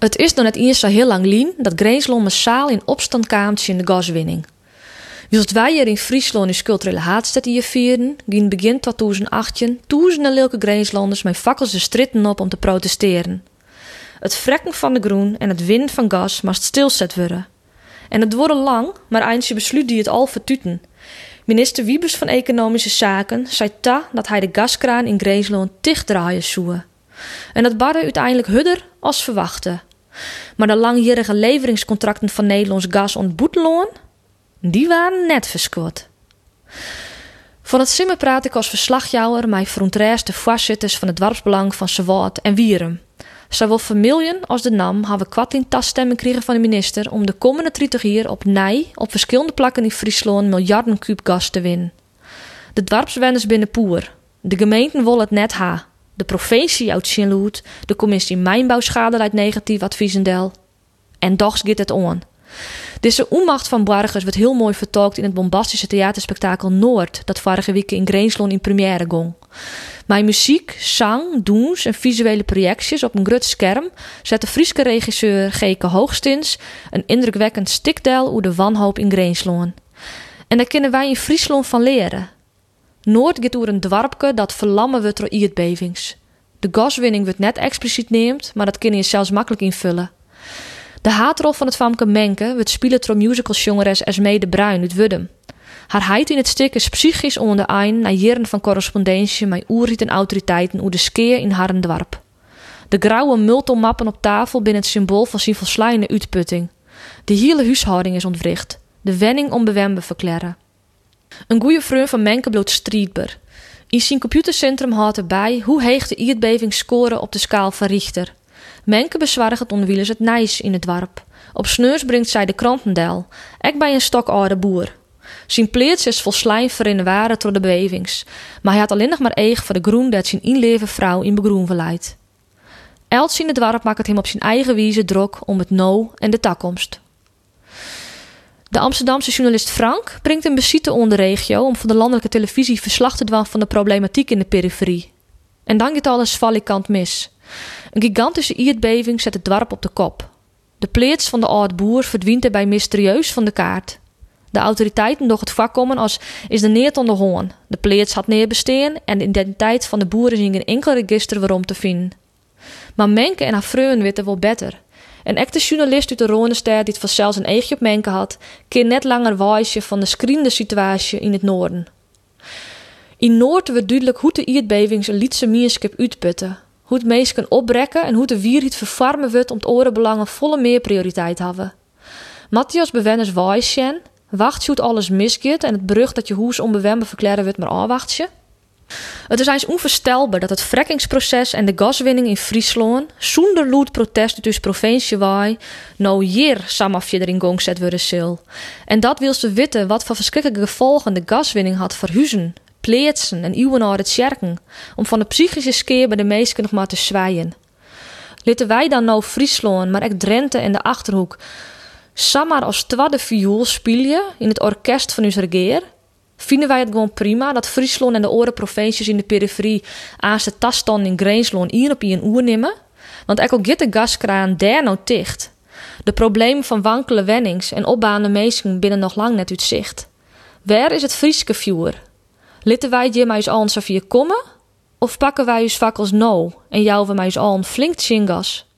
Het is net eens zo heel lang lien dat Greensloon massaal in opstand kwam in de gaswinning. Wilt wij hier in Friesland een culturele haatstad hier vieren, ging begin 2018 duizenden leuke Greenslanders met fakkels de stritten op om te protesteren. Het vrekken van de groen en het winnen van gas moest stilzet worden. En het wordt lang, maar eindje besluit die het al vertuten. Minister Wiebes van Economische Zaken zei ta dat hij de gaskraan in Greensloon dichtdraaien zoe. En dat barde uiteindelijk hudder als verwachte. Maar de langjarige leveringscontracten van Nederlands gas ontboeteloon, die waren net verskot. Van het simmer praat ik als verslagjouwer met frontreis de voorzitters van het dwarpsbelang van Sewaard en Wierum. Zowel Vermiljen als de NAM hebben kwart in tasstemmen gekregen van de minister om de komende 30 jaar op nij op verschillende plakken in Friesland miljarden kuub gas te winnen. De dwarpswenners binnen poer. De gemeenten willen het net ha. De provincie uit Sint de commissie Mijnbouwschade leidt negatief adviesendel. En toch gaat het on. Deze onmacht van burgers wordt heel mooi vertolkt in het bombastische theaterspektakel Noord, dat vorige week in Greensloon in première gong. Mijn muziek, zang, doens en visuele projecties op een groot scherm zet de Friese regisseur Geke Hoogstins een indrukwekkend stikdel over de wanhoop in Greensloon. En daar kunnen wij in Friesland van leren. Noord gaat een dwarpke dat verlammen wordt door aardbevings. De gaswinning wordt net expliciet neemt, maar dat kun je zelfs makkelijk invullen. De haatrol van het famke Menke wordt spelen door musicaljongeres Esmee de Bruin uit Wuddem. Haar heid in het stuk is psychisch onder de ein na jaren van correspondentie met oerriet en autoriteiten over de skeer in Harendwarp. De grauwe multomappen op tafel binnen het symbool van zijn uitputting. De hele huishouding is ontwricht. De wenning om bewembe verklaren. Een goede vriend van Menke bloot streetber. In zijn computercentrum houdt erbij hoe heeg de aardbeving scoren op de schaal van Richter. Menke bezwargt onderwielers het nijs in het dorp. Op sneurs brengt zij de krantendel, ek bij een stokoude boer. Zijn pleets is vol slijm in waren door de bevings, maar hij had alleen nog maar eeg voor de groen dat zijn inleven vrouw in begroen verleidt. Els in het dorp maakt het hem op zijn eigen wijze druk om het no en de toekomst. De Amsterdamse journalist Frank brengt een besite onder de regio om van de landelijke televisie verslag te doen van de problematiek in de periferie. En dan gaat alles valikant mis. Een gigantische aardbeving zet het dorp op de kop. De pleets van de oude boer verdwijnt erbij mysterieus van de kaart. De autoriteiten doch het vak komen als is de neert onder hoorn. De pleets had neerbesteen en de identiteit van de boeren is in geen enkel register waarom te vinden. Maar Menke en haar weten wel beter. Een echte journalist uit de Ronester die het vanzelfs een eegje op Menke had, keer net langer wijsje van de schriende situatie in het noorden. In Noord wordt duidelijk hoe de aardbevings een lietse mierskip uitputten hoe het meest kan opbrekken en hoe de wierheid verwarmen wordt om het orenbelangen volle meer prioriteit hebben. Matthias bewenners wijsjen, wacht je alles misgeet en het brug dat je hoes onbewembe verklaren wordt maar afwacht je. Het is eens onvoorstelbaar dat het frekkingsproces en de gaswinning in Friesland zonder lood protest dus provincie waai nou hier samafje erin gong zet worden zil. En dat wil ze weten wat voor verschrikkelijke gevolgen de gaswinning had voor huizen, pleetsen en uwen het sjerken, om van de psychische skeer bij de meesten nog maar te zwijgen. Litten wij dan nou Friesland, maar ook Drenthe en de Achterhoek, samen als tweede viool spelen in het orkest van ons regeer? Vinden wij het gewoon prima dat Friesland en de andere provincies in de periferie aan taststand in Greensloon hier op een oer nemen? Want ek al de gaskraan daar nou dicht. De problemen van wankele wennings en opbaande meesten binnen nog lang net uit zicht. Waar is het Frieske vuur? Litten wij je mij aan Sofie komen? Of pakken wij ons vakkels no en jouwen mij aan flink chingas?